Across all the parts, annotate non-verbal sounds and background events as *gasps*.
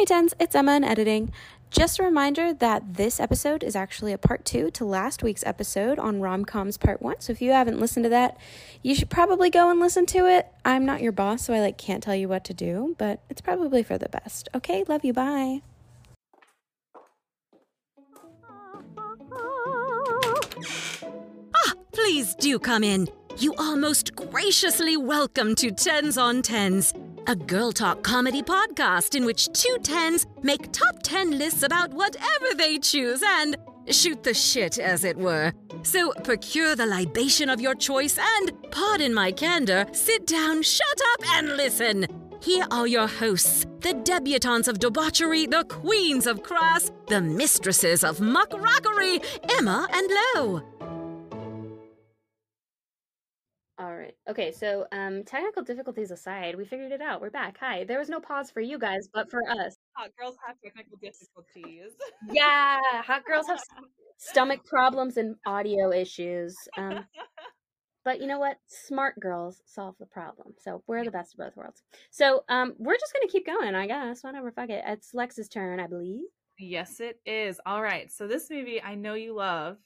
Hey, Tens, it's Emma in editing. Just a reminder that this episode is actually a part two to last week's episode on rom coms part one. So if you haven't listened to that, you should probably go and listen to it. I'm not your boss, so I like can't tell you what to do, but it's probably for the best. Okay, love you. Bye. Ah, please do come in. You are most graciously welcome to Tens on Tens, a girl talk comedy podcast in which two tens make top ten lists about whatever they choose and shoot the shit, as it were. So procure the libation of your choice and, pardon my candor, sit down, shut up, and listen. Here are your hosts, the debutantes of debauchery, the queens of crass, the mistresses of muckrockery, Emma and Lo. All right. Okay, so um technical difficulties aside, we figured it out. We're back. Hi. There was no pause for you guys, but for us. Hot girls have technical difficulties. Yeah, hot girls have *laughs* stomach problems and audio issues. Um but you know what? Smart girls solve the problem. So we're the best of both worlds. So um we're just gonna keep going, I guess. Whatever, fuck it. It's Lex's turn, I believe. yes, it is. All right. So this movie I know you love.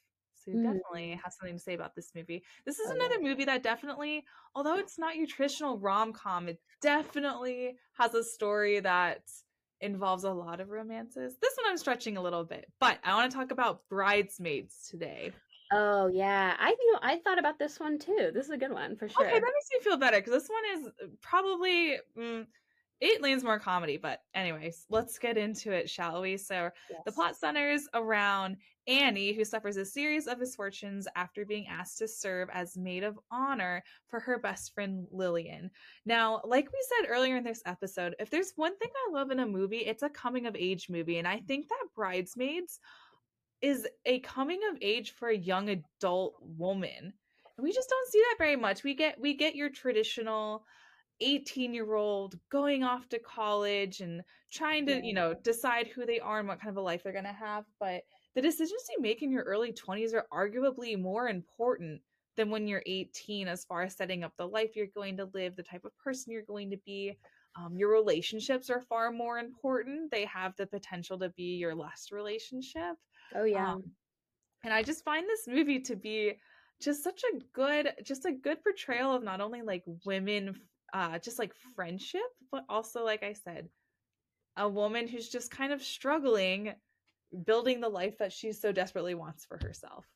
So Mm. definitely have something to say about this movie. This is Oh, another movie that definitely, although it's not your traditional rom com, it definitely has a story that involves a lot of romances. This one I'm stretching a little bit, but I want to talk about Bridesmaids today. Oh yeah. I you know I thought about this one too. This is a good one for sure. Okay, that makes me feel better because this one is uh, probably mm, it leans more comedy. But anyways, let's get into it, shall we? So the plot centers around Annie, who suffers a series of misfortunes after being asked to serve as maid of honor for her best friend Lillian. Now, like we said earlier in this episode, if there's one thing I love in a movie, it's a coming of age movie, and I think that Bridesmaids is a coming of age for a young adult woman. We just don't see that very much. We get we get your traditional 18 year old going off to college and trying to you know decide who they are and what kind of a life they're going to have but the decisions you make in your early 20s are arguably more important than when you're 18 as far as setting up the life you're going to live the type of person you're going to be. Um, your relationships are far more important. They have the potential to be your last relationship. Oh yeah. um, and I just find this movie to be just such a good, just a good portrayal of not only like women, uh, just like friendship, but also, like I said, a woman who's just kind of struggling building the life that she so desperately wants for herself.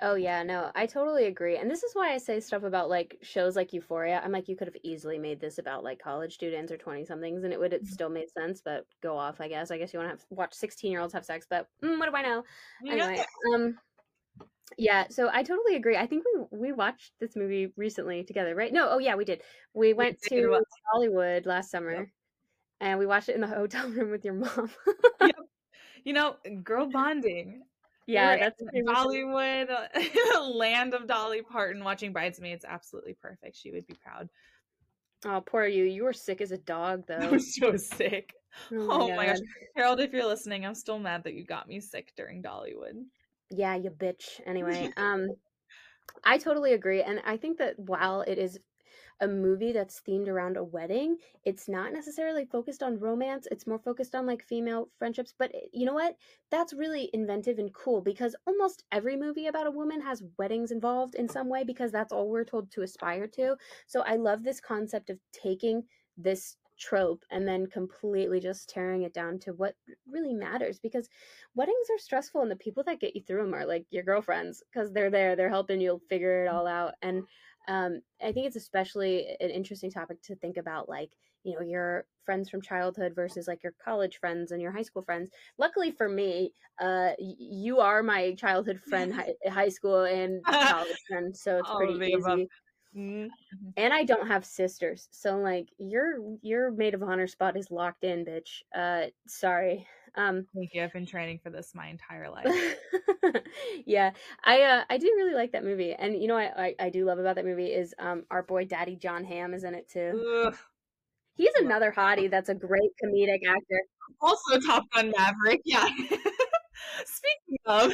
Oh yeah, no, I totally agree. And this is why I say stuff about like shows like Euphoria. I'm like, you could have easily made this about like college students or 20 somethings and it would have Mhm. still made sense, but go off, I guess. I guess you want to have watch 16 year olds have sex, but mm, what do I know? Anyway, um yeah, so I totally agree. I think we we watched this movie recently together, right? No, oh yeah, we did. We went to Hollywood last summer and we watched it in the *laughs* hotel room with your mom. You know, girl bonding. yeah, We're that's uh, *laughs* land of Dolly Parton, watching Bridesmaids. Absolutely perfect. She would be proud. Oh, poor you. You were sick as a dog *laughs* though. I was so sick. Oh my gosh. Harold, if you're listening, I'm still mad that you got me sick during Dollywood. Yeah, you bitch. Anyway, *laughs* um I totally agree and I think that while it is a movie that's themed around a wedding, it's not necessarily focused on romance. It's more focused on like female friendships, but eh, you know what? That's really inventive and cool because almost every movie about a woman has weddings involved in some way because that's all we're told to aspire to. So I love this concept of taking this trope and then completely just tearing it down to what really matters because weddings are stressful and the people that get you through them are like your girlfriends because they're there they're helping you figure it all out and um, i think it's especially an interesting topic to think about like you know your friends from childhood versus like your college friends and your high school friends luckily for me uh, you are my childhood friend high, *laughs* high school and college *laughs* friend so it's All pretty easy above. Mm. and I don't have sisters, so like your your maid of honor spot is locked in, bitch. Uh, sorry. Um, Thank you. I've been training for this my entire *laughs* life. yeah, I uh, I do really like that movie, and you know what I, I I do love about that movie is um our boy Daddy John Hamm is in it too. Ugh. He's another hottie that's a great comedic actor. Also, Top Gun Maverick. Yeah. *laughs* Speaking of,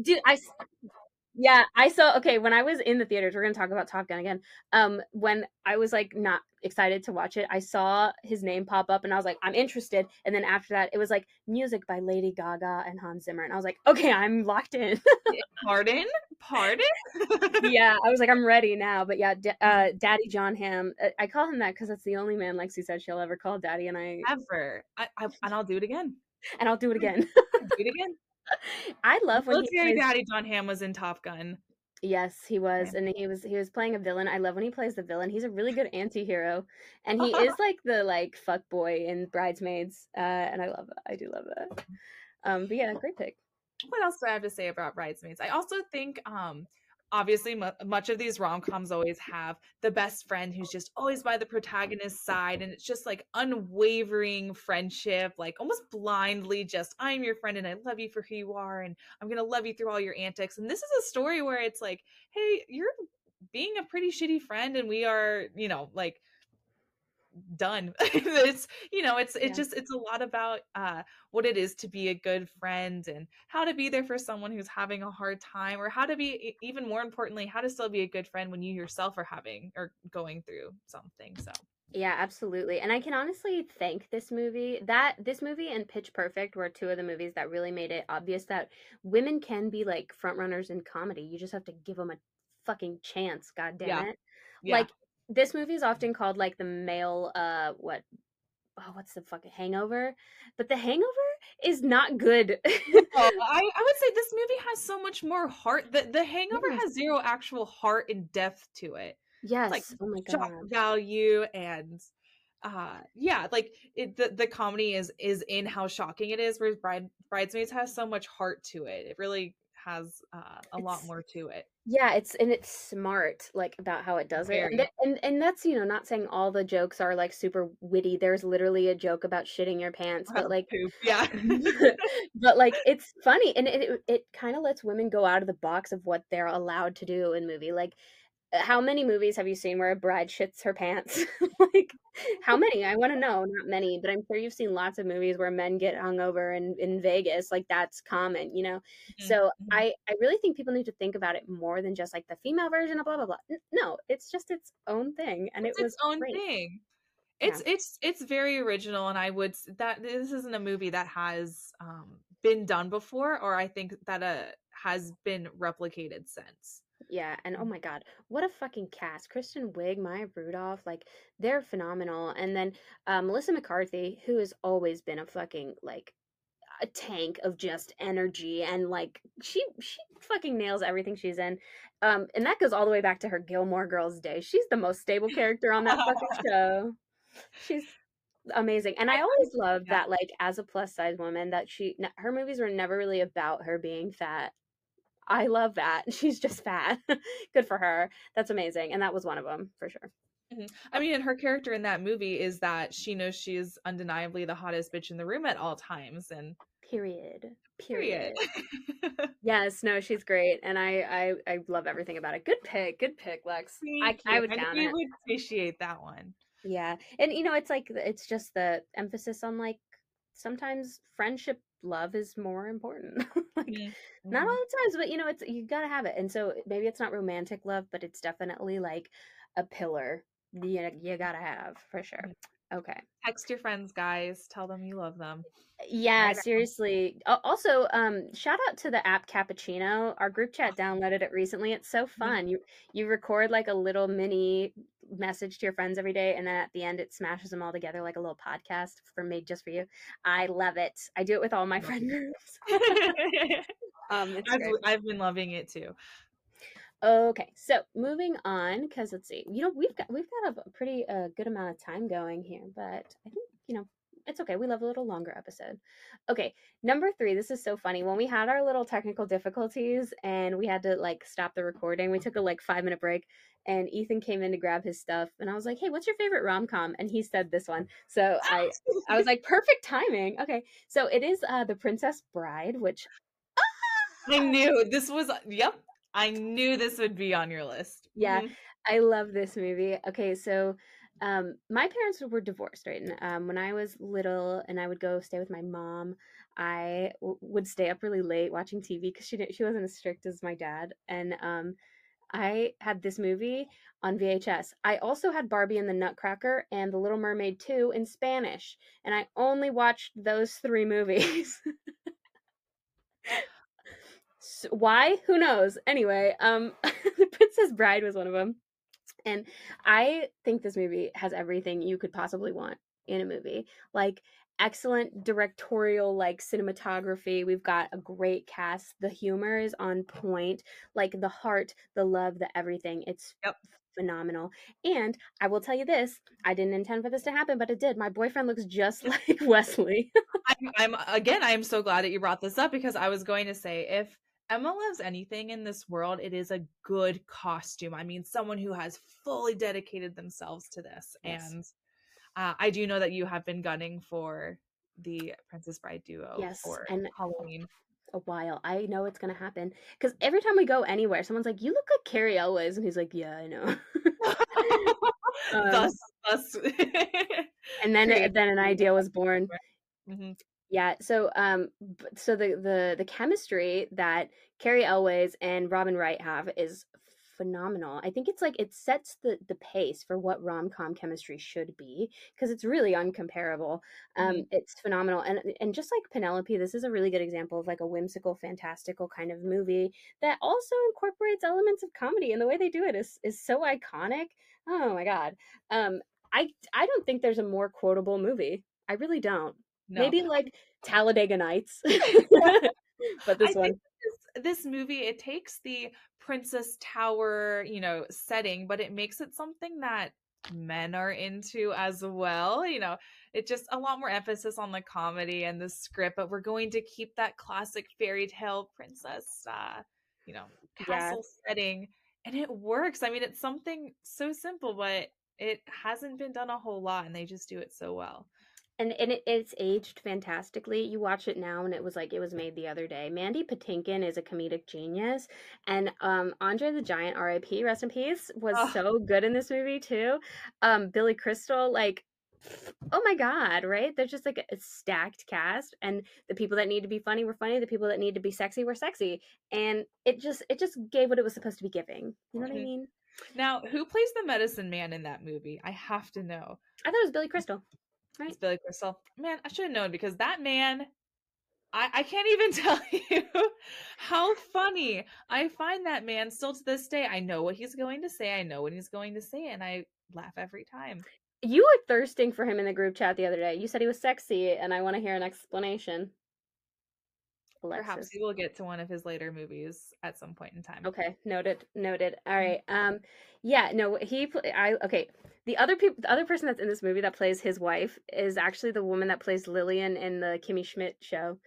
Dude, I yeah, I saw okay, when I was in the theaters, we're gonna talk about Top Gun again. Um, when I was like not excited to watch it, I saw his name pop up and I was like, I'm interested. And then after that, it was like music by Lady Gaga and Hans Zimmer. And I was like, okay, I'm locked in. Pardon? Pardon? *laughs* yeah, I was like, I'm ready now. But yeah, D- uh, Daddy John Hamm. uh, I call him that because that's the only man Lexi said she'll ever call Daddy, and I Ever. I, I, and I'll do it again. and I'll do it *laughs* again. Do it again. I love when he Military plays, Daddy John Hamm was in Top Gun. Yes, he was, and he was he was playing a villain. I love when he plays the villain. He's a really good anti-hero, and he is *laughs* like the like fuck boy in Bridesmaids, uh, and I love it. I do love that. Um, but yeah, great pick. what else do I have to say about Bridesmaids? I also think, um, obviously, mu- much of these rom coms always have the best friend who's just always by the protagonist's side, and it's just like unwavering friendship, like almost blindly, just I'm your friend and I love you for who you are, and I'm gonna love you through all your antics. And this is a story where it's like, hey, you're being a pretty shitty friend, and we are, you know, like done *laughs* *laughs* it's you know it's it Yeah. just it's a lot about uh what it is to be a good friend and how to be there for someone who's having a hard time or how to be even more importantly how to still be a good friend when you yourself are having or going through something so Yeah, absolutely. And I can honestly thank this movie. That this movie and Pitch Perfect were two of the movies that really made it obvious that women can be like front runners in comedy. You just have to give them a fucking chance, god damn Yeah. it. yeah Like this movie is often called like the male uh what oh what's the fucking hangover? But the hangover is not good. *laughs* I, I would say this movie has so much more heart the, the hangover Yes. has zero actual heart and depth to it yes. oh my shock god. value and uh yeah like it, the the comedy is is in how shocking it is whereas bride bridesmaids has so much heart to it it really has uh, a lot more to it Yeah, it's and it's smart like about how it does it. And, and and that's, you know, not saying all the jokes are like super witty. There's literally a joke about shitting your pants, but like Poop, yeah *laughs* but like it's funny and it it, it kind of lets women go out of the box of what they're allowed to do in movie. Like how many movies have you seen where a bride shits her pants? *laughs* like how many? I want to know. Not many, but I'm sure you've seen lots of movies where men get hungover in in Vegas. Like that's common, you know. Mhm, So mhm. I I really think people need to think about it more than just like the female version of blah blah blah. No, it's just its own thing, and it's it was its own great. thing Yeah. it's it's it's very original and i would that this isn't a movie that has um been done before or i think that uh has been replicated since Yeah, and oh my god, what a fucking cast! Kristen Wiig, Maya Rudolph, like they're phenomenal. And then uh, Melissa McCarthy, who has always been a fucking like a tank of just energy and like she she fucking nails everything she's in. Um, and that goes all the way back to her Gilmore Girls days. She's the most stable character on that fucking *laughs* show. She's amazing, and I always loved that like as a plus size woman that she her movies were never really about her being fat. I love that. *laughs* She's just fat. Good for her. That's amazing. And that was one of them for sure. Mm-hmm. I oh. mean, and her character in that movie is that she knows she's undeniably the hottest bitch in the room at all times, and Period. period. Period. *laughs* yes, no, she's great. And I, I I love everything about it. Good pick. Good pick, Lex. I, Thank I you. would I count we it. would appreciate that one. Yeah. And you know, it's like it's just the emphasis on like sometimes friendship love is more important. *laughs* like Mhm, not all the times, but you know, it's you gotta have it. And so maybe it's not romantic love, but it's definitely like a pillar you, you gotta have for sure. Okay. Text your friends, guys. Tell them you love them. Yeah, seriously. Also, um, shout out to the app Cappuccino. Our group chat downloaded it recently. It's so fun. You you record like a little mini message to your friends every day, and then at the end it smashes them all together like a little podcast for made just for you. I love it. I do it with all my friend groups. *laughs* Um, I've. I've been loving it too. Okay, so moving on, because let's see, you know, we've got we've got a pretty uh, good amount of time going here, but I think you know it's okay. We love a little longer episode. Okay, number three. This is so funny. When we had our little technical difficulties and we had to like stop the recording, we took a like five minute break, and Ethan came in to grab his stuff, and I was like, "Hey, what's your favorite rom com?" And he said this one, so I I was like, "Perfect timing." Okay, so it is uh, the Princess Bride, which I knew this was. Yep, I knew this would be on your list. Yeah. Mhm. I love this movie. Okay, so um, my parents were divorced, right? And um, when I was little, and I would go stay with my mom, I w- would stay up really late watching TV because she she wasn't as strict as my dad, and um, I had this movie on VHS. I also had Barbie and the Nutcracker and The Little Mermaid 2 in Spanish, and I only watched those three movies. *laughs* so, why? Who knows? Anyway, um, *laughs* The Princess Bride was one of them. And I think this movie has everything you could possibly want in a movie. Like excellent directorial like cinematography. We've got a great cast. The humor is on point. Like the heart, the love, the everything. It's Yep. phenomenal. And I will tell you this, I didn't intend for this to happen, but it did. My boyfriend looks just *laughs* like Wesley. I'm, I'm again. I'm so glad that you brought this up because I was going to say if Emma loves anything in this world, it is a good costume. I mean, someone who has fully dedicated themselves to this, Yes. and uh, I do know that you have been gunning for the Princess Bride duo Yes, for and- Halloween. a while. I know it's gonna happen because every time we go anywhere, someone's like, "You look like Cary Elwes," and he's like, "Yeah, I know." *laughs* *laughs* Um, thus, thus. and then then an idea was born. Mhm. Yeah. So um, so the the the chemistry that Cary Elwes and Robin Wright have is phenomenal. I think it's like it sets the the pace for what rom com chemistry should be because it's really uncomparable. Um, Mhm. it's phenomenal, and and just like Penelope, this is a really good example of like a whimsical, fantastical kind of movie that also incorporates elements of comedy, and the way they do it is is so iconic. Oh my god. Um, I I don't think there's a more quotable movie. I really don't. No. Maybe like Talladega Nights. *laughs* *laughs* but this I one, this, this movie it takes the princess tower you know setting but it makes it something that men are into as well you know it just a lot more emphasis on the comedy and the script but we're going to keep that classic fairy tale princess uh you know castle setting and it works i mean it's something so simple but it hasn't been done a whole lot and they just do it so well and and it, it's aged fantastically. You watch it now, and it was like it was made the other day. Mandy Patinkin is a comedic genius, and um, Andre the Giant, R.I.P. Rest in peace, was Ugh. so good in this movie too. Um, Billy Crystal, like. Oh my god, right? There's just like a stacked cast and the people that need to be funny were funny, the people that need to be sexy were sexy. And it just it just gave what it was supposed to be giving. You know what I mean? now who plays the medicine man in that movie i have to know I thought it was Billy Crystal. Right. It's Billy Crystal. Man, I should have known because that man, I, I can't even *laughs* tell you how funny. I find that man still to this day. I know what he's going to say. I know what he's going to say, and I laugh every time. You were thirsting for him in the group chat the other day. You said he was sexy, and I want to hear an explanation. Perhaps we will get to one of his later movies at some point in time. Okay, noted, noted. All Mm-hmm. Um, yeah, no, he. I okay. The other people, the other person that's in this movie that plays his wife is actually the woman that plays Lillian in the Kimmy Schmidt show.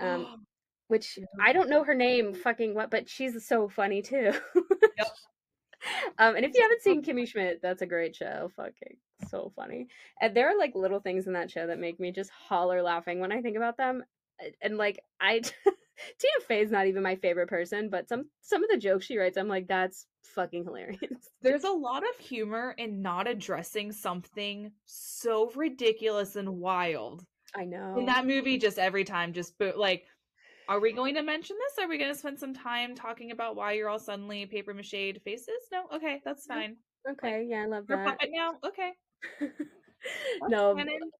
Um, *gasps* which I don't know her name, fucking what, but she's so funny too. yep. *laughs* Um, and if you haven't seen Kimmy Schmidt, that's a great show. Fucking so funny. And there are like little things in that show that make me just holler laughing when I think about them. And like I, *laughs* Tina Fey's not even my favorite person, but some some of the jokes she writes, I'm like, that's fucking hilarious. *laughs* There's a lot of humor in not addressing something so ridiculous and wild. I know. in that movie just every time just bo- like are we going to mention this are we going to spend some time talking about why you're all suddenly paper mache faces no okay that's fine okay, yeah, I love that. now okay *laughs* no, canon.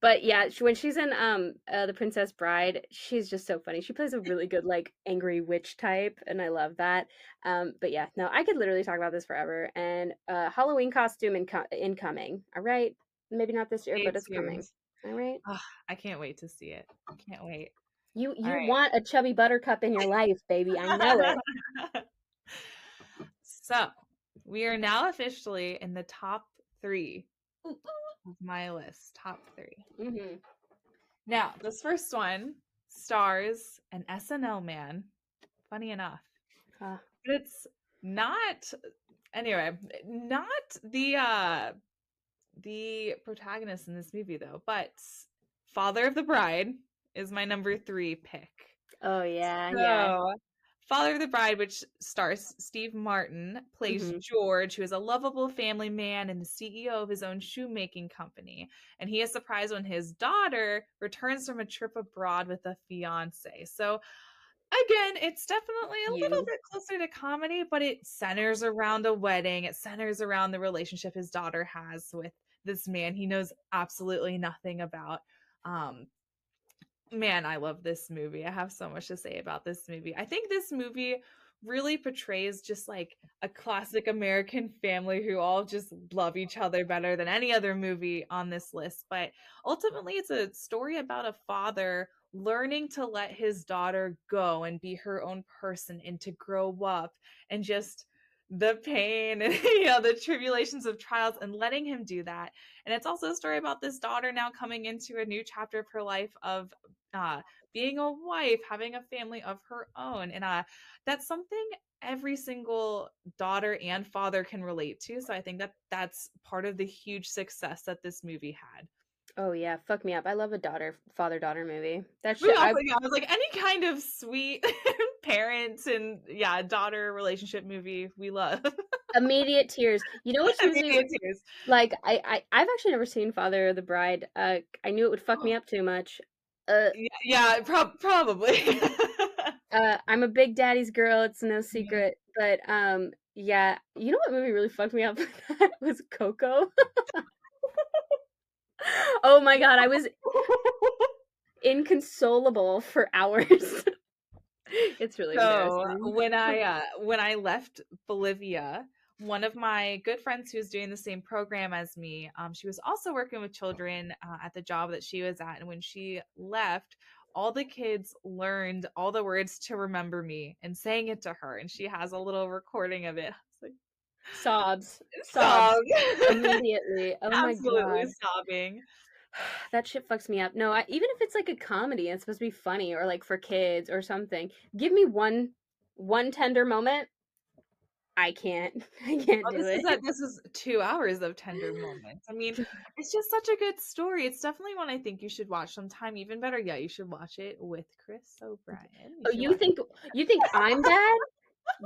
But yeah, sh- when she's in um uh, the Princess Bride, she's just so funny. She plays a really good like angry witch type, and I love that. Um, but yeah, no, I could literally talk about this forever. And uh, Halloween costume inco- incoming. All right, maybe not this year, but it's coming. All right, Ugh, i can't wait to see it i can't wait you you right. want a chubby buttercup in your life, baby. I know it. *laughs* so we are now officially in the top three of my list top three hmm Now, this first one stars an SNL man. Funny enough. Ah. But it's not anyway, not the uh the protagonist in this movie though, but Father of the Bride is my number 3 pick. Oh yeah, yeah. Father of the Bride, which stars Steve Martin, plays Mhm. George, who is a lovable family man and the CEO of his own shoemaking company. And he is surprised when his daughter returns from a trip abroad with a fiance. So, again, it's definitely a little You. bit closer to comedy, but it centers around a wedding. It centers around the relationship his daughter has with this man he knows absolutely nothing about. Um, man, I love this movie. I have so much to say about this movie. I think this movie really portrays just like a classic American family who all just love each other better than any other movie on this list. But ultimately, it's a story about a father learning to let his daughter go and be her own person and to grow up and just the pain *laughs* and you know the tribulations of trials and letting him do that and it's also a story about this daughter now coming into a new chapter of her life of uh, being a wife, having a family of her own. And uh, that's something every single daughter and father can relate to. So I think that that's part of the huge success that this movie had. Oh yeah, fuck me up. I love a daughter father daughter movie. That We shit. I, yeah, I was like any kind of sweet *laughs* parents and yeah, daughter relationship movie we love. *laughs* immediate tears. You know what? Immediate tears. Like I, I I've actually never seen Father of the Bride. Uh, I knew it would fuck me up too much. Uh, Yeah, yeah prob- probably. *laughs* uh, I'm a big daddy's girl. It's no secret. But um, yeah. You know what movie really fucked me up? that was Coco. Oh my god, I was *laughs* inconsolable for hours. *laughs* it's really so when I *laughs* uh, when I left Bolivia, one of my good friends who was doing the same program as me, um, she was also working with children uh, at the job that she was at, and when she left. All the kids learned all the words to remember me and sang it to her, and she has a little recording of it. I was like, Sobs, sobs *laughs* immediately. Oh my Absolutely god. sobbing. *sighs* that shit fucks me up. No, I, even if it's like a comedy and it's supposed to be funny or like for kids or something, give me one one tender moment. I can't. *laughs* I can't Oh, do this it. is a, this is two hours of tender moments. I mean, *laughs* it's just such a good story. It's definitely one I think you should watch sometime. Even better yet, you should watch it with Chris O'Brien. oh, you think you think I'm bad?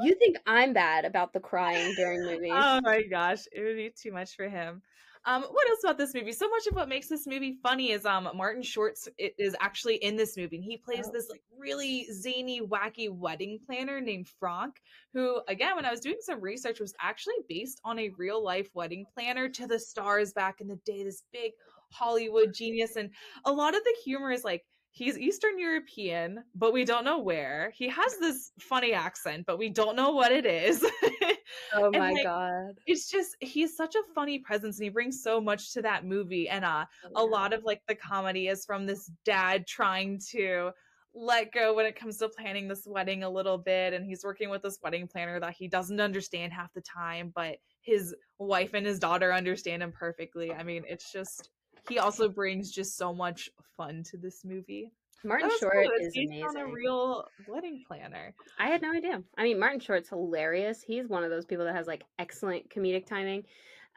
You think I'm bad about the crying during movies? Oh my gosh, it would be too much for him. Um, what else about this movie? So much of what makes this movie funny is um Martin Short's is actually in this movie. And he plays Oh. this like really zany, wacky wedding planner named Franck, who again, when I was doing some research, was actually based on a real life wedding planner to the stars back in the day. This big Hollywood genius, and a lot of the humor is like he's Eastern European, but we don't know where. He has this funny accent, but we don't know what it is. *laughs* oh my like, god. it's just he's such a funny presence and he brings so much to that movie and uh a lot of like the comedy is from this dad trying to let go when it comes to planning this wedding a little bit and he's working with this wedding planner that he doesn't understand half the time but his wife and his daughter understand him perfectly i mean it's just he also brings just so much fun to this movie Martin Short cool. Is based amazing. on a real wedding planner I had no idea. I mean, Martin Short's hilarious. He's one of those people that has like excellent comedic timing.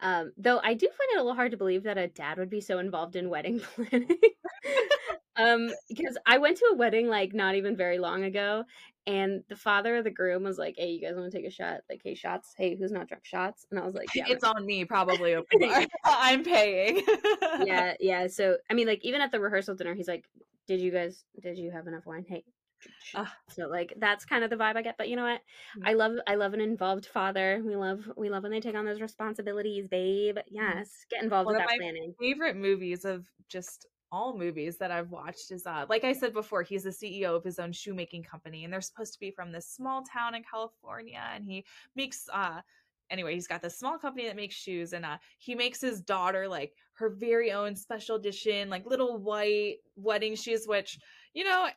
Um, though I do find it a little hard to believe that a dad would be so involved in wedding *laughs* planning. *laughs* um, because I went to a wedding like not even very long ago, and the father of the groom was like, "Hey, you guys want to take a shot? Like, hey, shots. Hey, who's not drunk? Shots." And I was like, *laughs* "Yeah, it's on me probably *laughs* *laughs* i'm paying yeah, yeah." So I mean, like even at the rehearsal dinner, he's like, "Did you guys? Did you have enough wine? Hey." Ah. So like that's kind of the vibe I get, but you know what? Mm. I love I love an involved father. We love we love when they take on those responsibilities, babe. Yes, get involved One with of that my planning. favorite movies of just all movies that I've watched is uh like I said before, he's the CEO of his own shoemaking company and they're supposed to be from this small town in California and he makes uh anyway, he's got this small company that makes shoes and uh he makes his daughter like her very own special edition like little white wedding shoes which you know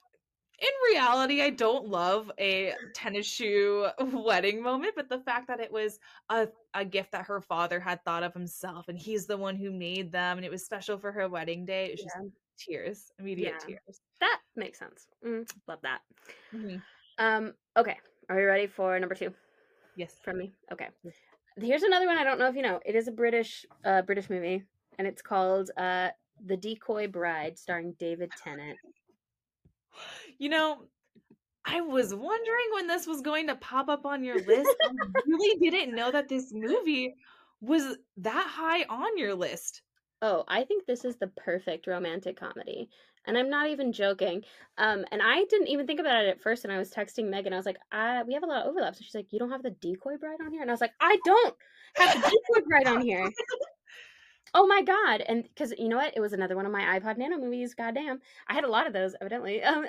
in reality, I don't love a tennis shoe *laughs* wedding moment, but the fact that it was a, a gift that her father had thought of himself and he's the one who made them and it was special for her wedding day, it was just tears, immediate Yeah. tears. That makes sense. Mm, love that. Mhm. Um, okay. Are we ready for number two Yes. from me? Okay. Here's another one I don't know if you know. It is a British uh British movie and it's called uh The Decoy Bride starring David Tennant. You know, I was wondering when this was going to pop up on your list. I *laughs* really didn't know that this movie was that high on your list. Oh, I think this is the perfect romantic comedy. And I'm not even joking. Um, and I didn't even think about it at first. And I was texting Megan. I was like, uh, we have a lot of overlaps. And she's like, you don't have the decoy bride on here? And I was like, I don't have the decoy bride on *laughs* here. Oh my god! And because you know what, it was another one of my iPod Nano movies. Goddamn, I had a lot of those, evidently. *laughs* Um,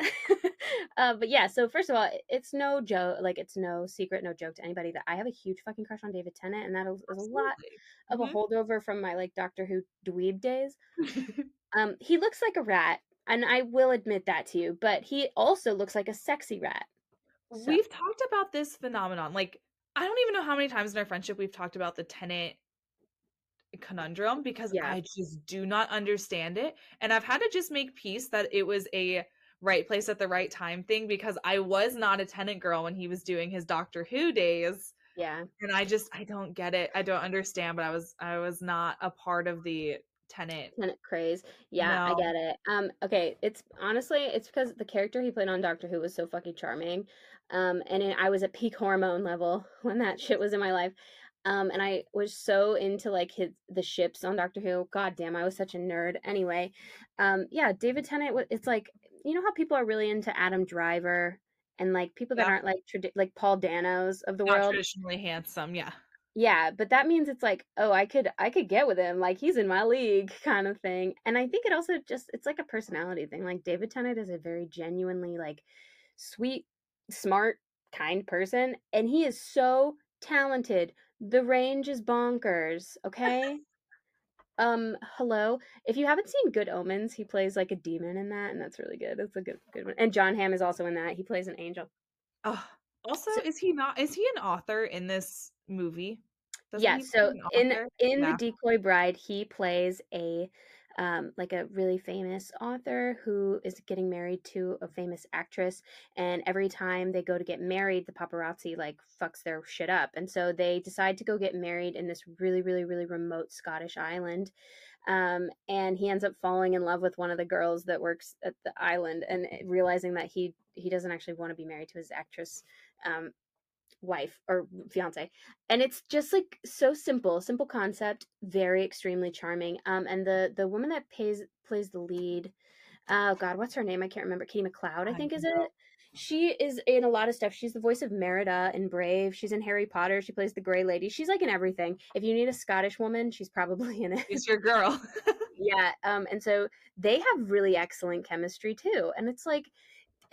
uh, but yeah. So first of all, it's no joke. Like it's no secret, no joke to anybody that I have a huge fucking crush on David Tennant, and that is a lot of Mhm. a holdover from my like Doctor Who dweeb days. *laughs* Um, he looks like a rat, and I will admit that to you. But he also looks like a sexy rat. So- We've talked about this phenomenon. Like, I don't even know how many times in our friendship we've talked about the Tennant conundrum because Yeah. I just do not understand it. And I've had to just make peace that it was a right place at the right time thing because I was not a Tennant girl when he was doing his Doctor Who days. Yeah. And I just I don't get it. I don't understand, but I was I was not a part of the Tennant. Tennant craze. Yeah, I get it. Um, okay, it's honestly it's because the character he played on Doctor Who was so fucking charming. Um, and it, I was at peak hormone level *laughs* when that shit was in my life. Um, and I was so into like his the ships on Doctor Who. God damn, I was such a nerd. Anyway, um, yeah, David Tennant. It's like you know how people are really into Adam Driver and like people that Yeah. aren't like tradi- like Paul Danos of the Not world. traditionally handsome, yeah. Yeah, but that means it's like, oh, I could I could get with him, like he's in my league *laughs* kind of thing. And I think it also just it's like a personality thing. Like David Tennant is a very genuinely like sweet, smart, kind person and he is so talented. The range is bonkers, okay? um hello. If you haven't seen Good Omens, he plays like a demon in that and that's really good. It's a good good one. And John Hamm is also in that. He plays an angel. Oh, also, So- is he not? Is he an author in this movie? Doesn't yeah so in in Yeah. the decoy bride he plays a um like a really famous author who is getting married to a famous actress and every time they go to get married the paparazzi like fucks their shit up. And so they decide to go get married in this really really really remote scottish island um, and he ends up falling in love with one of the girls that works at the island and eh, realizing that he he doesn't actually want to be married to his actress um, wife or fiance and it's just like so simple simple concept very extremely charming um and the the woman that pays plays the lead oh god what's her name? I can't remember katie mcleod i I think is know. it? She is in a lot of stuff. She's the voice of merida in brave. She's in harry potter. She plays the gray lady. She's like in everything. If you need a scottish woman she's probably in it. It's your girl. *laughs* yeah um and so they have really excellent chemistry too and it's like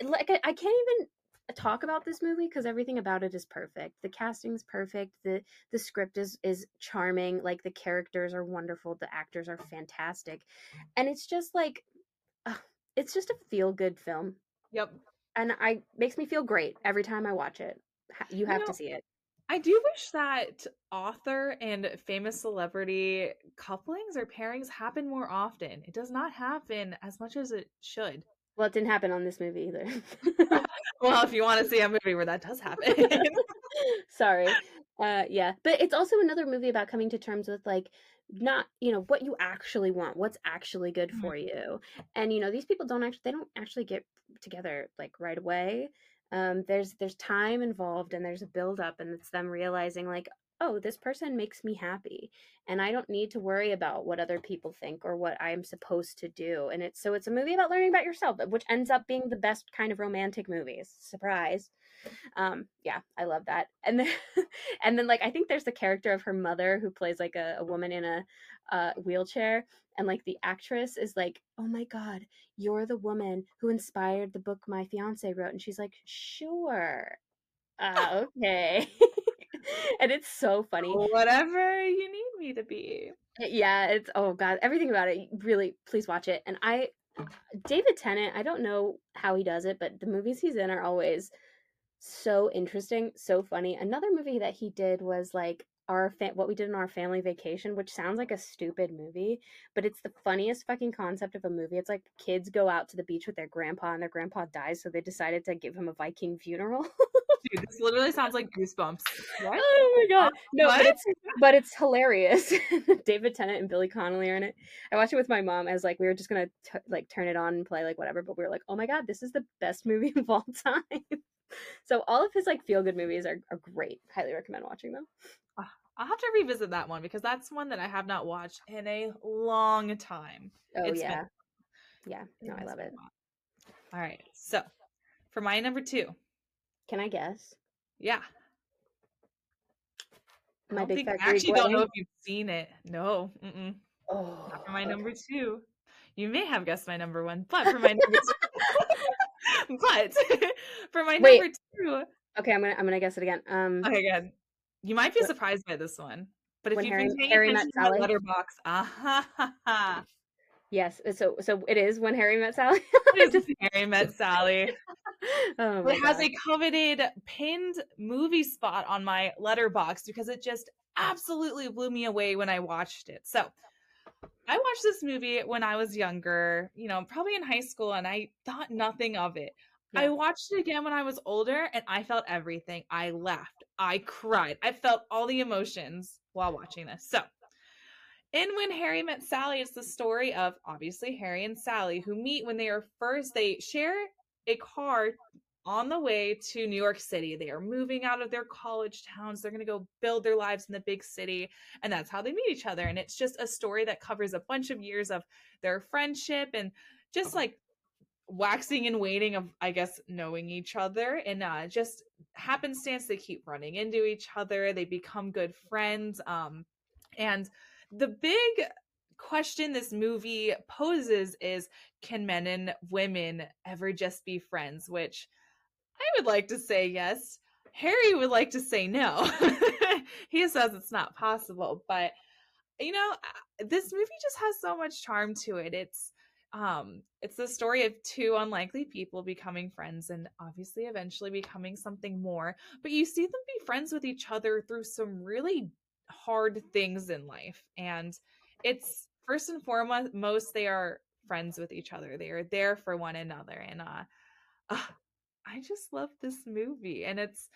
like i, I can't even talk about this movie because everything about it is perfect. The casting's perfect. The the script is is charming. Like the characters are wonderful. The actors are fantastic. And it's just like uh, it's just a feel good film. Yep. and i makes me feel great every time i watch it. You have know, to see it. I do wish that author and famous celebrity couplings or pairings happen more often. It does not happen as much as it should. Well it didn't happen on this movie either *laughs* Well, if you want to see a movie where that does happen. *laughs* Sorry. Uh yeah, but it's also another movie about coming to terms with like not, you know, what you actually want, what's actually good Mhm. for you. And you know, these people don't actually they don't actually get together like right away. Um there's there's time involved and there's a build up and it's them realizing like, oh, this person makes me happy and I don't need to worry about what other people think or what I'm supposed to do. And it's so it's a movie about learning about yourself, which ends up being the best kind of romantic movies. Surprise um yeah i love that and then *laughs* and then like i think there's the character of her mother who plays like a, a woman in a uh, wheelchair and like the actress is like oh my god you're the woman who inspired the book my fiance wrote and she's like sure uh, *laughs* okay *laughs* *laughs* and it's so funny. Whatever you need me to be. yeah it's oh god everything about it really please watch it. And i david tennant i don't know how he does it but the movies he's in are always so interesting so funny. Another movie that he did was like our fa- what we did in our family vacation which sounds like a stupid movie but it's the funniest fucking concept of a movie. It's like kids go out to the beach with their grandpa and their grandpa dies so they decided to give him a viking funeral *laughs* Dude, this literally sounds like goosebumps. *laughs* What? Oh my god. No, What? but it's but it's hilarious. *laughs* David Tennant and Billy Connolly are in it. I watched it with my mom as like we were just gonna t- like turn it on and play like whatever, but we were like, oh my god, this is the best movie of all *laughs* time. so all of his like feel good movies are, are great. Highly recommend watching them. Ah, I'll have to revisit that one because that's one that I have not watched in a long time. Oh It's been- yeah, yeah. No, I love it. All right. So for my number two, Can I guess? yeah. My big think, fat I Greek actually don't know if you've seen it. No. Mm-mm. Oh, Not for my okay. number two. You may have guessed my number one, but for my number two. *laughs* but *laughs* for my Wait. number two. Okay, I'm gonna I'm gonna guess it again. Um, Okay, good. You might be surprised by this one. But if you've Harry- been paying Harry attention to Letterboxd, ah ha ha ha. Yes. Uh, so so it is when Harry met Sally. *laughs* It is Harry Met Sally. *laughs* oh it has God. a coveted pinned movie spot on my Letterboxd because it just absolutely blew me away when I watched it. So I watched this movie when I was younger, you know, probably in high school, and I thought nothing of it. I watched it again when I was older and I felt everything. I laughed. I cried. I felt all the emotions while watching this. So, in When Harry Met Sally, it's the story of obviously Harry and Sally who meet when they are first, they share a car on the way to New York City. They are moving out of their college towns. They're going to go build their lives in the big city. And that's how they meet each other. And it's just a story that covers a bunch of years of their friendship and just like waxing and waning of i guess knowing each other and uh just happenstance they keep running into each other they become good friends um and the big question this movie poses is can men and women ever just be friends? which i would like to say yes. Harry would like to say no. *laughs* He says it's not possible but you know this movie just has so much charm to it. It's um it's the story of two unlikely people becoming friends and obviously eventually becoming something more but you see them be friends with each other through some really hard things in life and it's first and foremost they are friends with each other they are there for one another and uh, uh i just love this movie and it's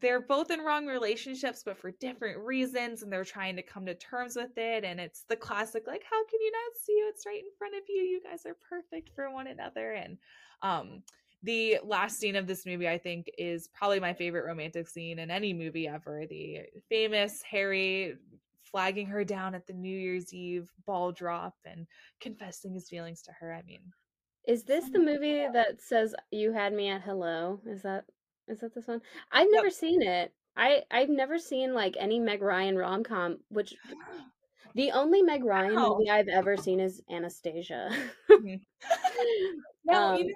they're both in wrong relationships but for different reasons and they're trying to come to terms with it and it's the classic like how can you not see it's right in front of you? You guys are perfect for one another and um the last scene of this movie i think is probably my favorite romantic scene in any movie ever the famous harry flagging her down at the new year's eve ball drop and confessing his feelings to her i mean Is this the movie that says you had me at hello? Is that is that this one? I've never seen it. I I've never seen like any Meg Ryan rom com. Which *gasps* the only Meg Ryan Wow. movie I've ever seen is Anastasia. *laughs* Now, you Um, know,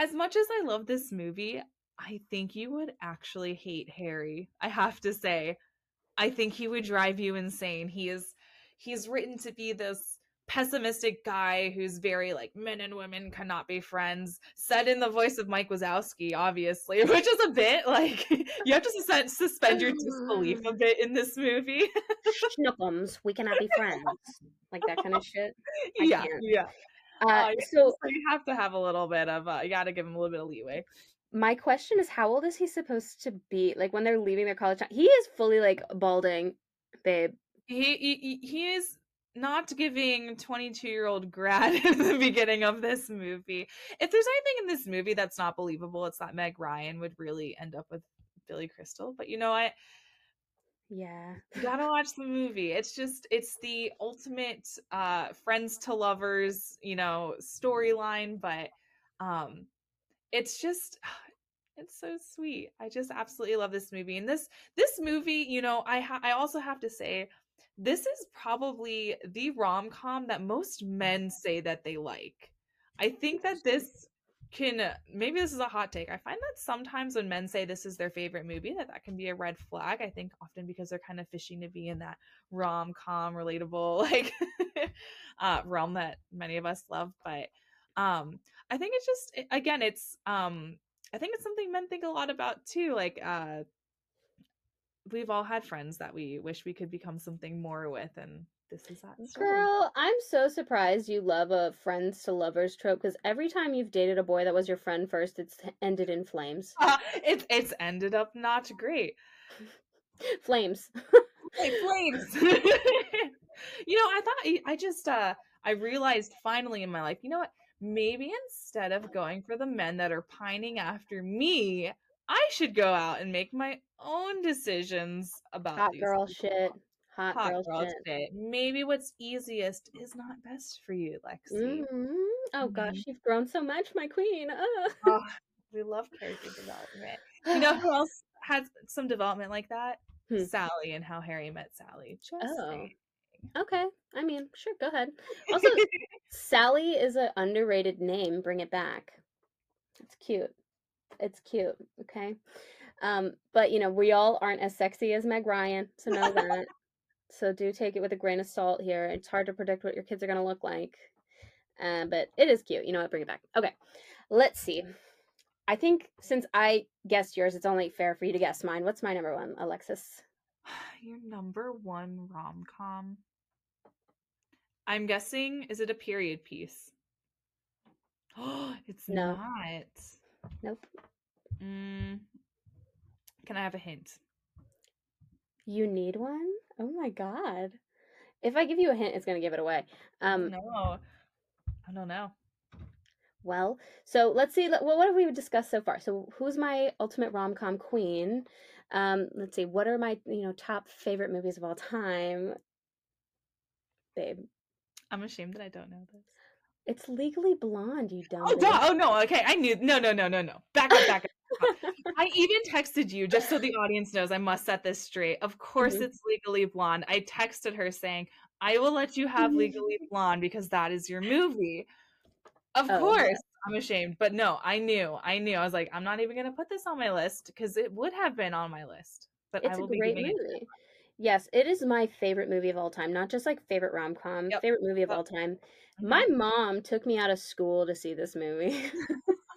as much as I love this movie, I think you would actually hate Harry. I have to say, I think he would drive you insane. He is he's written to be this pessimistic guy who's very like men and women cannot be friends. Said in the voice of Mike Wazowski, obviously, *laughs* which is a bit like *laughs* you have to sus- suspend your disbelief a bit in this movie. Schnookums, we cannot be friends. Like that kind of shit. I *laughs* yeah, can't. yeah. Uh, Uh, so So you have to have a little bit of uh, you got to give him a little bit of leeway. my question is, how old is he supposed to be? Like when they're leaving their college he is fully like balding, babe. he he, he is not giving 22 year old grad in *laughs* the beginning of this movie if there's anything in this movie that's not believable it's that meg ryan would really end up with billy crystal but you know what Yeah. you gotta watch the movie. It's just it's the ultimate uh friends to lovers you know storyline but um it's just *sighs* it's so sweet. I just absolutely love this movie and this this movie you know i ha- i also have to say this is probably the rom-com that most men *laughs* say that they like. I think that this can maybe this is a hot take. I find that sometimes when men say this is their favorite movie that that can be a red flag i think often because they're kind of fishing to be in that rom-com relatable *laughs* like uh realm that many of us love but um i think it's just again it's um i think it's something men think a lot about too like uh we've all had friends that we wish we could become something more with and this is that story. Girl, I'm so surprised you love a friends to lovers trope because every time you've dated a boy that was your friend first, it's ended in flames. Uh, *laughs* it's it's ended up not great. *laughs* flames. Like flames. *laughs* you know, I thought I just uh I realized finally in my life, you know what? Maybe instead of going for the men that are pining after me, I should go out and make my own decisions about Hot these girl people. shit. Hot, Hot girl, girl shit. shit. Maybe what's easiest is not best for you, Lexi. Mhm. Oh gosh, Mhm. you've grown so much, my queen. Ugh. Oh, *laughs* we love character development. You know who *sighs* else has some development like that? Hmm. Sally and How Harry Met Sally. Just Oh. saying. Okay, I mean, sure, go ahead. Also, *laughs* Sally is an underrated name. Bring it back. It's cute. It's cute. Okay. Um, but you know, we all aren't as sexy as Meg Ryan, so know that. So do take it with a grain of salt here. It's hard to predict what your kids are gonna look like. Uh, but it is cute. You know what? Bring it back. Okay. Let's see. I think since I guessed yours, it's only fair for you to guess mine. What's my number one, Alexis? *sighs* Your number one rom com. I'm guessing, is it a period piece? Oh, *gasps* it's No. not. Nope. Mm, can I have a hint? You need one? Oh my god. If I give you a hint, it's gonna give it away. Um, no. I don't know. well, so let's see. Well, what have we discussed so far? So, who's my ultimate rom com queen? Um, let's see. What are my you know top favorite movies of all time? Babe, I'm ashamed that I don't know this. it's Legally Blonde. You dumb. Oh, duh. oh no. Okay, I knew. No, no, no, no, no. Back up, back up. *laughs* I even texted you just so the audience knows I must set this straight. Of course, Mhm. it's Legally Blonde. I texted her saying, I will let you have Legally *laughs* Blonde because that is your movie. Of Oh, course, I'm ashamed. But no, I knew. I knew. I was like, I'm not even going to put this on my list because it would have been on my list. But It's I a great movie. Yes, it is my favorite movie of all time. Not just like favorite rom com, Yep. favorite movie of all time. My mom took me out of school to see this movie.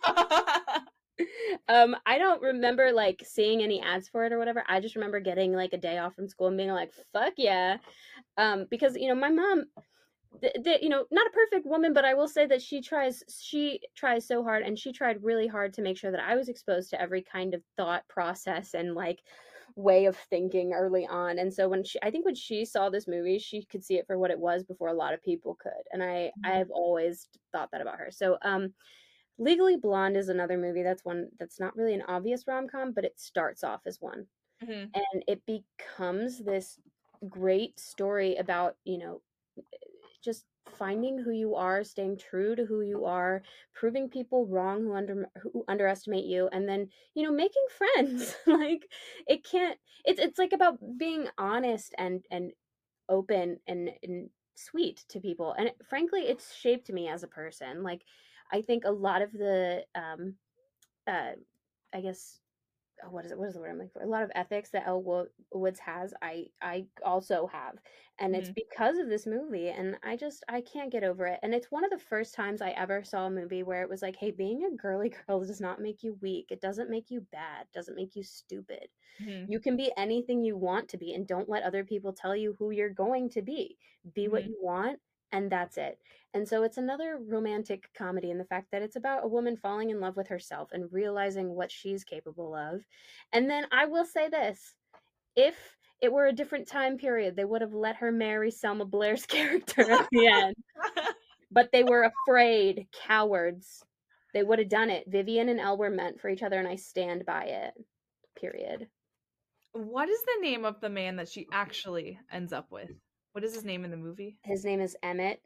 *laughs* *laughs* um, I don't remember like seeing any ads for it or whatever. I just remember getting like a day off from school and being like, "Fuck yeah!" Um, because you know my mom, th- th- you know, not a perfect woman, but I will say that she tries. She tries so hard, and she tried really hard to make sure that I was exposed to every kind of thought process and like way of thinking early on. And so when she, I think when she saw this movie, she could see it for what it was before a lot of people could. And I, Mhm. I've always thought that about her. So, um, Legally Blonde is another movie that's one that's not really an obvious rom com, but it starts off as one. Mhm. And it becomes this great story about, you know, just finding who you are, staying true to who you are, proving people wrong who under who underestimate you, and then, you know, making friends. *laughs* like it can't it's it's like about being honest and and open and, and sweet to people. And it, frankly, it's shaped me as a person. Like I think a lot of the um uh I guess oh, what is it what is the word I'm looking for? A lot of ethics that Elle Woods has, I I also have. And it's Mhm. because of this movie and I just I can't get over it. And it's one of the first times I ever saw a movie where it was like, hey, being a girly *laughs* girl does not make you weak. It doesn't make you bad, It doesn't make you stupid. Mhm. You can be anything you want to be and don't let other people tell you who you're going to be. Be what Mhm. you want and that's it. And so it's another romantic comedy in the fact that it's about a woman falling in love with herself and realizing what she's capable of. And then I will say this, if it were a different time period, they would have let her marry Selma Blair's *laughs* character at the end. But they were afraid, cowards. They would have done it. Vivian and Elle were meant for each other and I stand by it. Period. what is the name of the man that she actually ends up with? What is his name in the movie? His name is Emmett.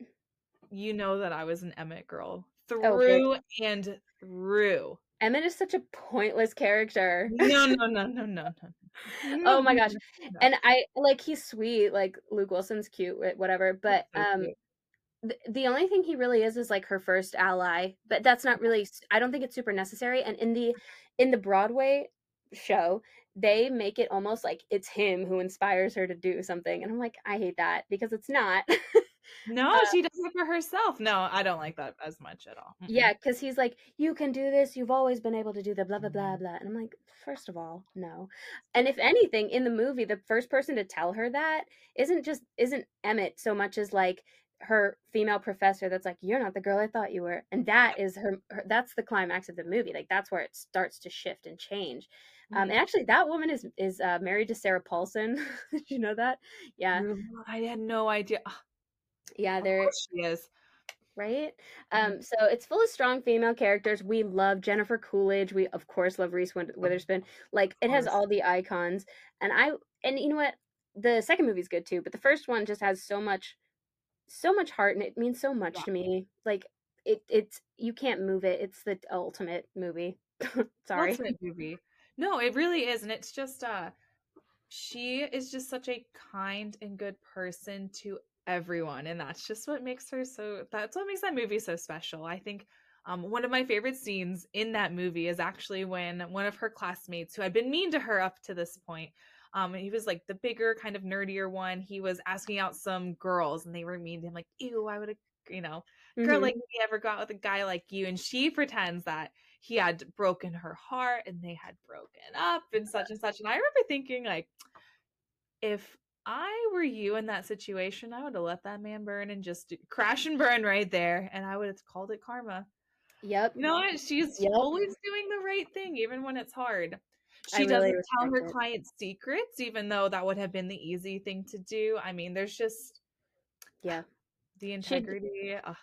You know that I was an Emmett girl Oh, through and through. Emmett is such a pointless character. No, no, *laughs* no, no, no, no. Oh my gosh. *laughs* And I like he's sweet, like Luke Wilson's cute, whatever. But um th- the only thing he really is is like her first ally, but that's not really I don't think it's super necessary and in the in the Broadway show, they make it almost like it's him who inspires her to do something and I'm like I hate that because it's not. *laughs* No, Uh, she does it for herself. No, I don't like that as much at all. Yeah, because he's like, you can do this. You've always been able to do the blah blah blah blah. And I'm like, first of all, no. And if anything, in the movie, the first person to tell her that isn't just isn't Emmett so much as like her female professor that's like, you're not the girl I thought you were. And that is her, her that's the climax of the movie. Like that's where it starts to shift and change. Um, and Mhm. actually, that woman is is uh, married to Sarah Paulson. *laughs* Did you know that? Yeah, I had no idea. Yeah. there she is. right? Mhm. Um, so it's full of strong female characters. We love Jennifer Coolidge. We of course love Reese Witherspoon. Like it has all the icons, and I and you know what? The second movie's good too, but the first one just has so much, so much heart, and it means so much Yeah. to me. Like it, it's you can't move it. It's the ultimate movie. *laughs* Sorry. Ultimate movie. No, it really is, and it's just uh, she is just such a kind and good person to everyone, and that's just what makes her so. That's what makes that movie so special. I think. Um, one of my favorite scenes in that movie is actually when one of her classmates, who had been mean to her up to this point, um, he was like the bigger, kind of nerdier one. He was asking out some girls, and they were mean to him, like, "Ew, I would have, you know, girl Mhm. like me ever go out with a guy like you?" And she pretends that he had broken her heart and they had broken up and such and such. And I remember thinking, like, if I were you in that situation, I would have let that man burn and just crash and burn right there, and I would have called it karma. Yep. You know what? She's Yep. always doing the right thing, even when it's hard. I She really doesn't tell her it. clients secrets, even though that would have been the easy thing to do. I mean, there's just Yeah. the She integrity. ugh.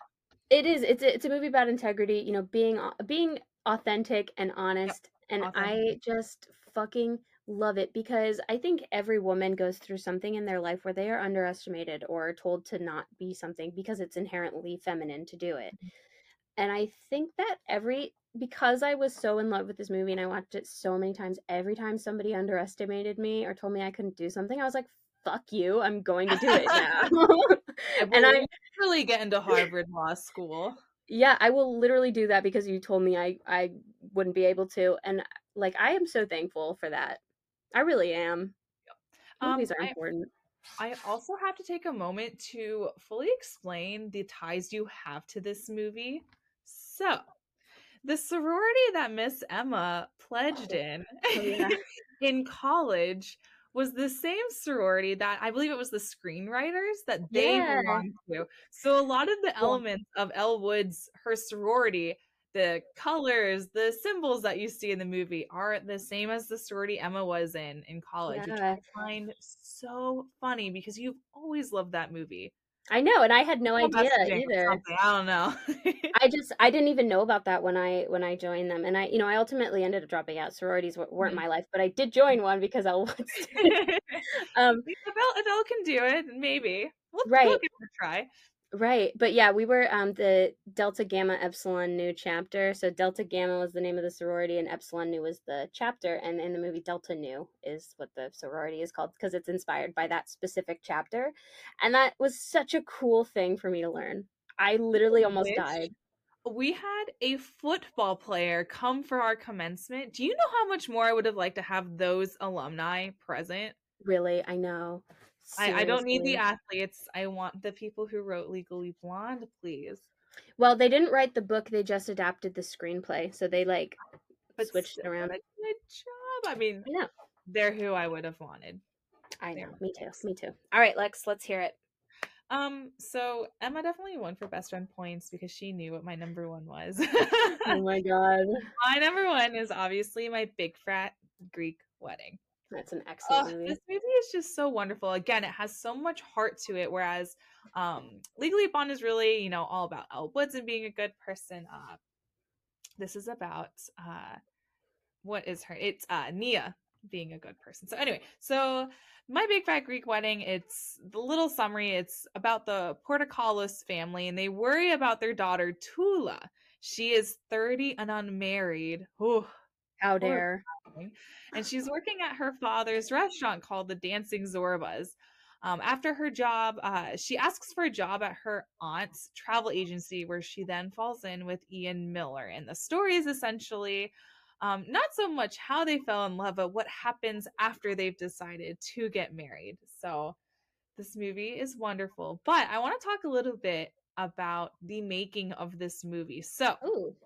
It is. It's a, it's a movie about integrity. You know, being being authentic and honest. And I just fucking love it because I think every woman goes through something in their life where they are underestimated or told to not be something because it's inherently feminine to do it. Mm-hmm. And I think that every because I was so in love with this movie and I watched it so many times, every time somebody underestimated me or told me I couldn't do something, I was like, "Fuck you! I'm going to do it now." *laughs* *laughs* And I really get into Harvard Law School. Yeah, I will literally do that because you told me I I wouldn't be able to, and like I am so thankful for that. I really am. Um, Movies are I- important. I also have to take a moment to fully explain the ties you have to this movie. So, the sorority that Miss Emma pledged oh, in Oh, yeah. *laughs* in college was the same sorority that I believe it was the screenwriters that they Yeah. belonged to. So, a lot of the elements of Elle Wood's her sorority the colors, the symbols that you see in the movie are the same as the sorority Emma was in in college, which I find so funny because you've always loved that movie. I know, and I had no Well, idea either. I don't know. I *laughs* just I didn't even know about that when I when I joined them, and I you know I ultimately ended up dropping out. Sororities weren't Mhm. my life, but I did join one because I *laughs* was. *laughs* um, Adele, Adele can do it, maybe. We'll, we'll give it a try. Right, but yeah, we were um the Delta Gamma Epsilon Nu chapter. So Delta Gamma was the name of the sorority, and Epsilon Nu was the chapter. And in the movie, Delta Nu is what the sorority is called because it's inspired by that specific chapter. And that was such a cool thing for me to learn. I literally almost Which- died. We had a football player come for our commencement. Do you know how much more I would have liked to have those alumni present? Really, I know. I, I don't need the athletes. I want the people who wrote Legally Blonde, please. Well, they didn't write the book; they just adapted the screenplay. So they like But switched it around. Good job. I mean, I know. they're who I would have wanted. I know. Me too. Me too. All right, Lex, let's hear it. Um, so Emma definitely won for best friend points because she knew what my number one was. Oh my *laughs* god, my number one is obviously my big frat Greek wedding. That's an excellent Oh, movie. this movie is just so wonderful. Again, it has so much heart to it. Whereas, um, Legally Blonde is really, you know, all about Elle Woods and being a good person. Uh, this is about uh, what is her? It's uh, Nia being a good person. So anyway, so my big fat Greek wedding. It's the little summary. It's about the Portokalos family, and they worry about their daughter Tula. She is thirty and unmarried. Ooh, How dare? and she's working at her father's restaurant called the Dancing Zorbas. Um, after her job, uh, she asks for a job at her aunt's travel agency, where she then falls in with Ian Miller. And the story is essentially um, not so much how they fell in love, but what happens after they've decided to get married. So This movie is wonderful, but I want to talk a little bit about the making of this movie. So, Ooh,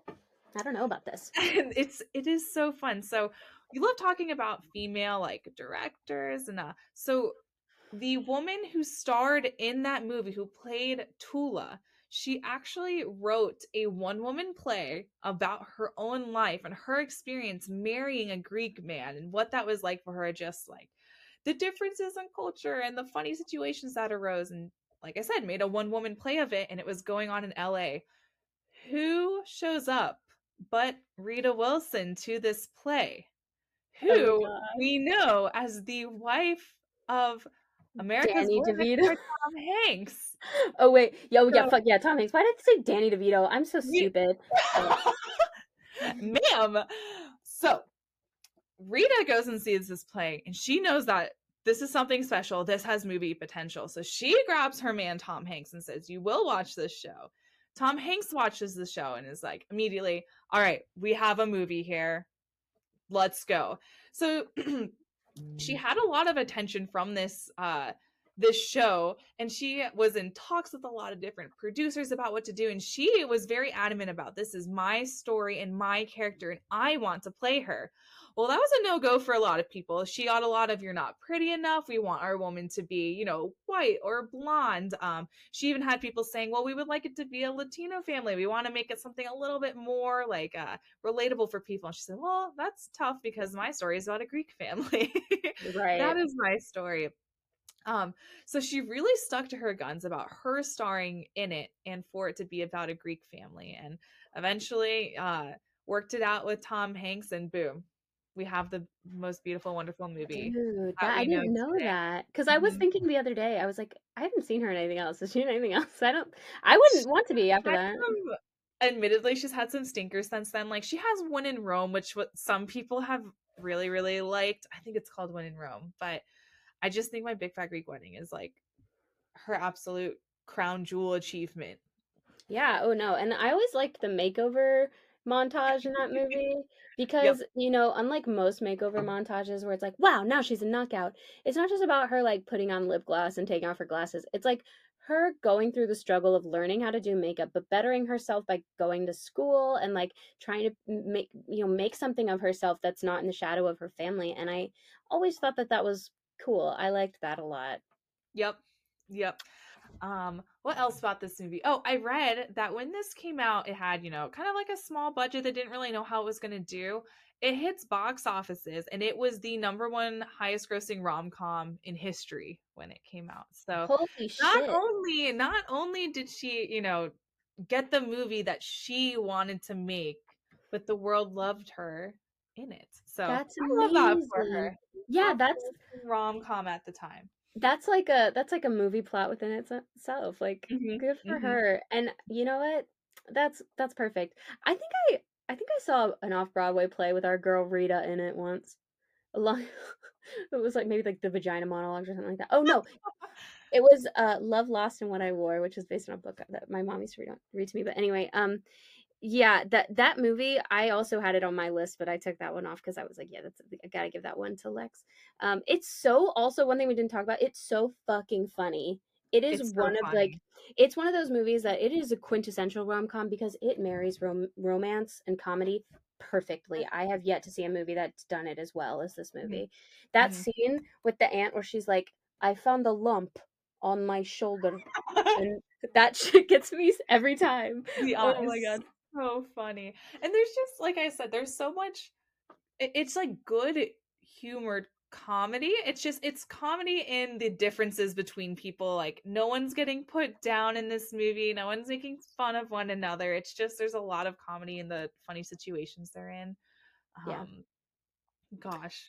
I don't know about this. and *laughs* it's it is so fun. So, you love talking about female like directors and uh so the woman who starred in that movie who played Tula, she actually wrote a one woman play about her own life and her experience marrying a Greek man and what that was like for her just like the differences in culture and the funny situations that arose and like I said, made a one woman play of it and it was going on in LA. Who shows up but Rita Wilson to this play? Oh Who God. we know as the wife of America's Danny DeVito. Tom Hanks. *laughs* Oh wait, yo, yeah, So- fuck yeah, Tom Hanks. Why did I say Danny DeVito? I'm so stupid. *laughs* Ma'am. So Rita goes and sees this play and she knows that this is something special. This has movie potential. So she grabs her man Tom Hanks and says, You will watch this show. Tom Hanks watches the show and is like, immediately, All right, we have a movie here. Let's go. So *clears throat* she had a lot of attention from this uh this show and she was in talks with a lot of different producers about what to do and she was very adamant about this is my story and my character and I want to play her. Well, that was a no-go for a lot of people. She got a lot of you're not pretty enough. We want our woman to be, you know, white or blonde. Um she even had people saying, "Well, we would like it to be a Latino family. We want to make it something a little bit more like uh relatable for people." And she said, "Well, that's tough because my story is about a Greek family." *laughs* Right. that is my story. Um, so she really stuck to her guns about her starring in it and for it to be about a Greek family. And eventually uh worked it out with Tom Hanks and boom, we have the most beautiful, wonderful movie. Dude, that I didn't know today. that because I was Mhm. thinking the other day. I was like, I haven't seen her in anything else. Is she in anything else? I don't. I wouldn't want to be after that. some- admittedly, she's had some stinkers since then. Like she has one in Rome, which what some people have really, really liked. I think it's called One in Rome, but I just think my Big Fat Greek Wedding is like her absolute crown jewel achievement. Yeah. Oh no. And I always liked the makeover montage in that *laughs* movie because you know, unlike most makeover uh-huh. montages where it's like, wow, now she's a knockout. It's not just about her like putting on lip gloss and taking off her glasses. It's like her going through the struggle of learning how to do makeup but bettering herself by going to school and like trying to make you know make something of herself that's not in the shadow of her family and i always thought that that was cool i liked that a lot Yep. Yep. Um, what else about this movie? Oh, I read that when this came out, it had, you know, kind of like a small budget that didn't really know how it was going to do. It hits box offices and it was the number one highest grossing rom com in history when it came out. So holy not shit only not only did she, you know, get the movie that she wanted to make, but the world loved her in it. So That's I love that for her. yeah that's rom com at the time. that's like a that's like a movie plot within itself like Mhm, good for mhm. her. And you know what? That's that's perfect. I think i i think i saw an off-broadway play with our girl rita in it once. Along *laughs* it was like maybe like the vagina monologues or something like that. Oh no. *laughs* It was uh love loss and what i wore which is based on a book that my mom used to read, on, read to me. But anyway um yeah that that movie i also had it on my list but i took that one off because i was like yeah that's i gotta give that one to lex. Um it's so also one thing we didn't talk about it's so fucking funny. It is so one of like it's one of those movies that it is a quintessential rom-com because it marries rom- romance and comedy perfectly. I have yet to see a movie that's done it as well as this movie. That Mhm. scene with the aunt where she's like i found a lump on my shoulder and that *laughs* shit gets me every time. Oh my God. So funny. And there's just like I said, there's so much. it- It's like good humored comedy. It's just it's comedy in the differences between people. Like no one's getting put down in this movie. No one's making fun of one another. It's just there's a lot of comedy in the funny situations they're in. Yeah. Um, gosh,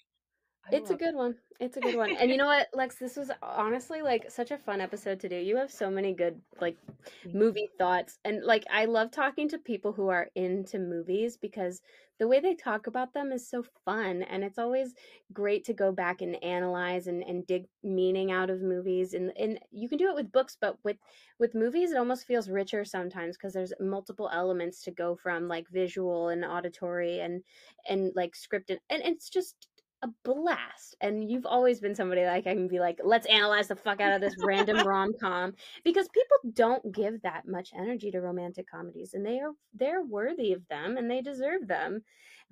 I It's a love- good one. It's a good one. And you *laughs* know what, Lex, this was honestly like such a fun episode to do. You have so many good like Thank movie thoughts. And like I love talking to people who are into movies because the way they talk about them is so fun and it's always great to go back and analyze and, and dig meaning out of movies and and you can do it with books but with with movies it almost feels richer sometimes because there's multiple elements to go from like visual and auditory and and like script and, and it's just a blast. And you've always been somebody like I can be like, let's analyze the fuck out of this random *laughs* rom com because people don't give that much energy to romantic comedies, and they are they're worthy of them and they deserve them.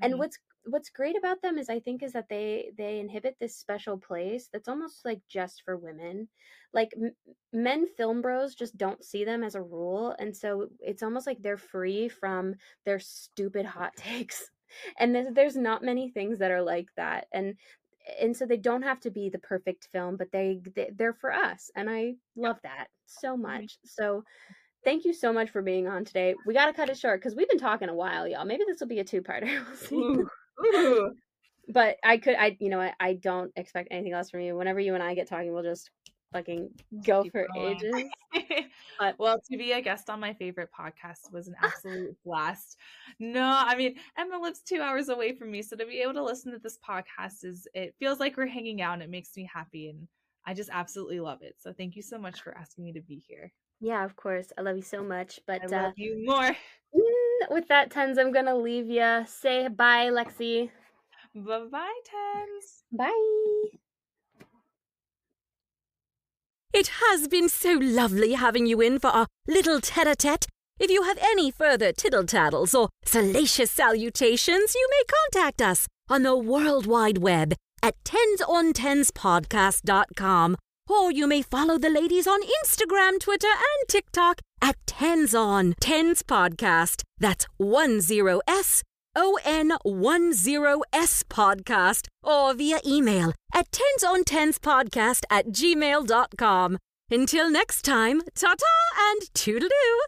And Mhm. what's what's great about them is I think is that they they inhibit this special place that's almost like just for women. Like m- men film bros just don't see them as a rule, and so it's almost like they're free from their stupid hot *laughs* takes and there's, there's not many things that are like that and and so they don't have to be the perfect film but they, they they're for us and i love that so much. so thank you so much for being on today. We got to cut it short because we've been talking a while y'all. Maybe this will be a two-parter. *laughs* We'll see. Ooh. Ooh. but i could i you know I, I don't expect anything else from you. Whenever you and i get talking we'll just fucking go keep for going. ages *laughs* But- well, to be a guest on my favorite podcast was an absolute *laughs* blast. No, I mean Emma lives two hours away from me, so to be able to listen to this podcast is it feels like we're hanging out and it makes me happy and I just absolutely love it. So thank you so much for asking me to be here. yeah of course i love you so much but I uh love you more. *laughs* mm, with that tens i'm gonna leave you say bye lexi Bye bye, Tens. bye It has been so lovely having you in for our little tete-a-tete. If you have any further tittle-tattles or salacious salutations, you may contact us on the World Wide Web at tensontenspodcast.com. Or you may follow the ladies on Instagram, Twitter, and TikTok at Tens on Tens Podcast. That's one zero S O N one zero S podcast or via email at tens on tens podcast at gmail.com. Until next time, ta ta and toodaloo.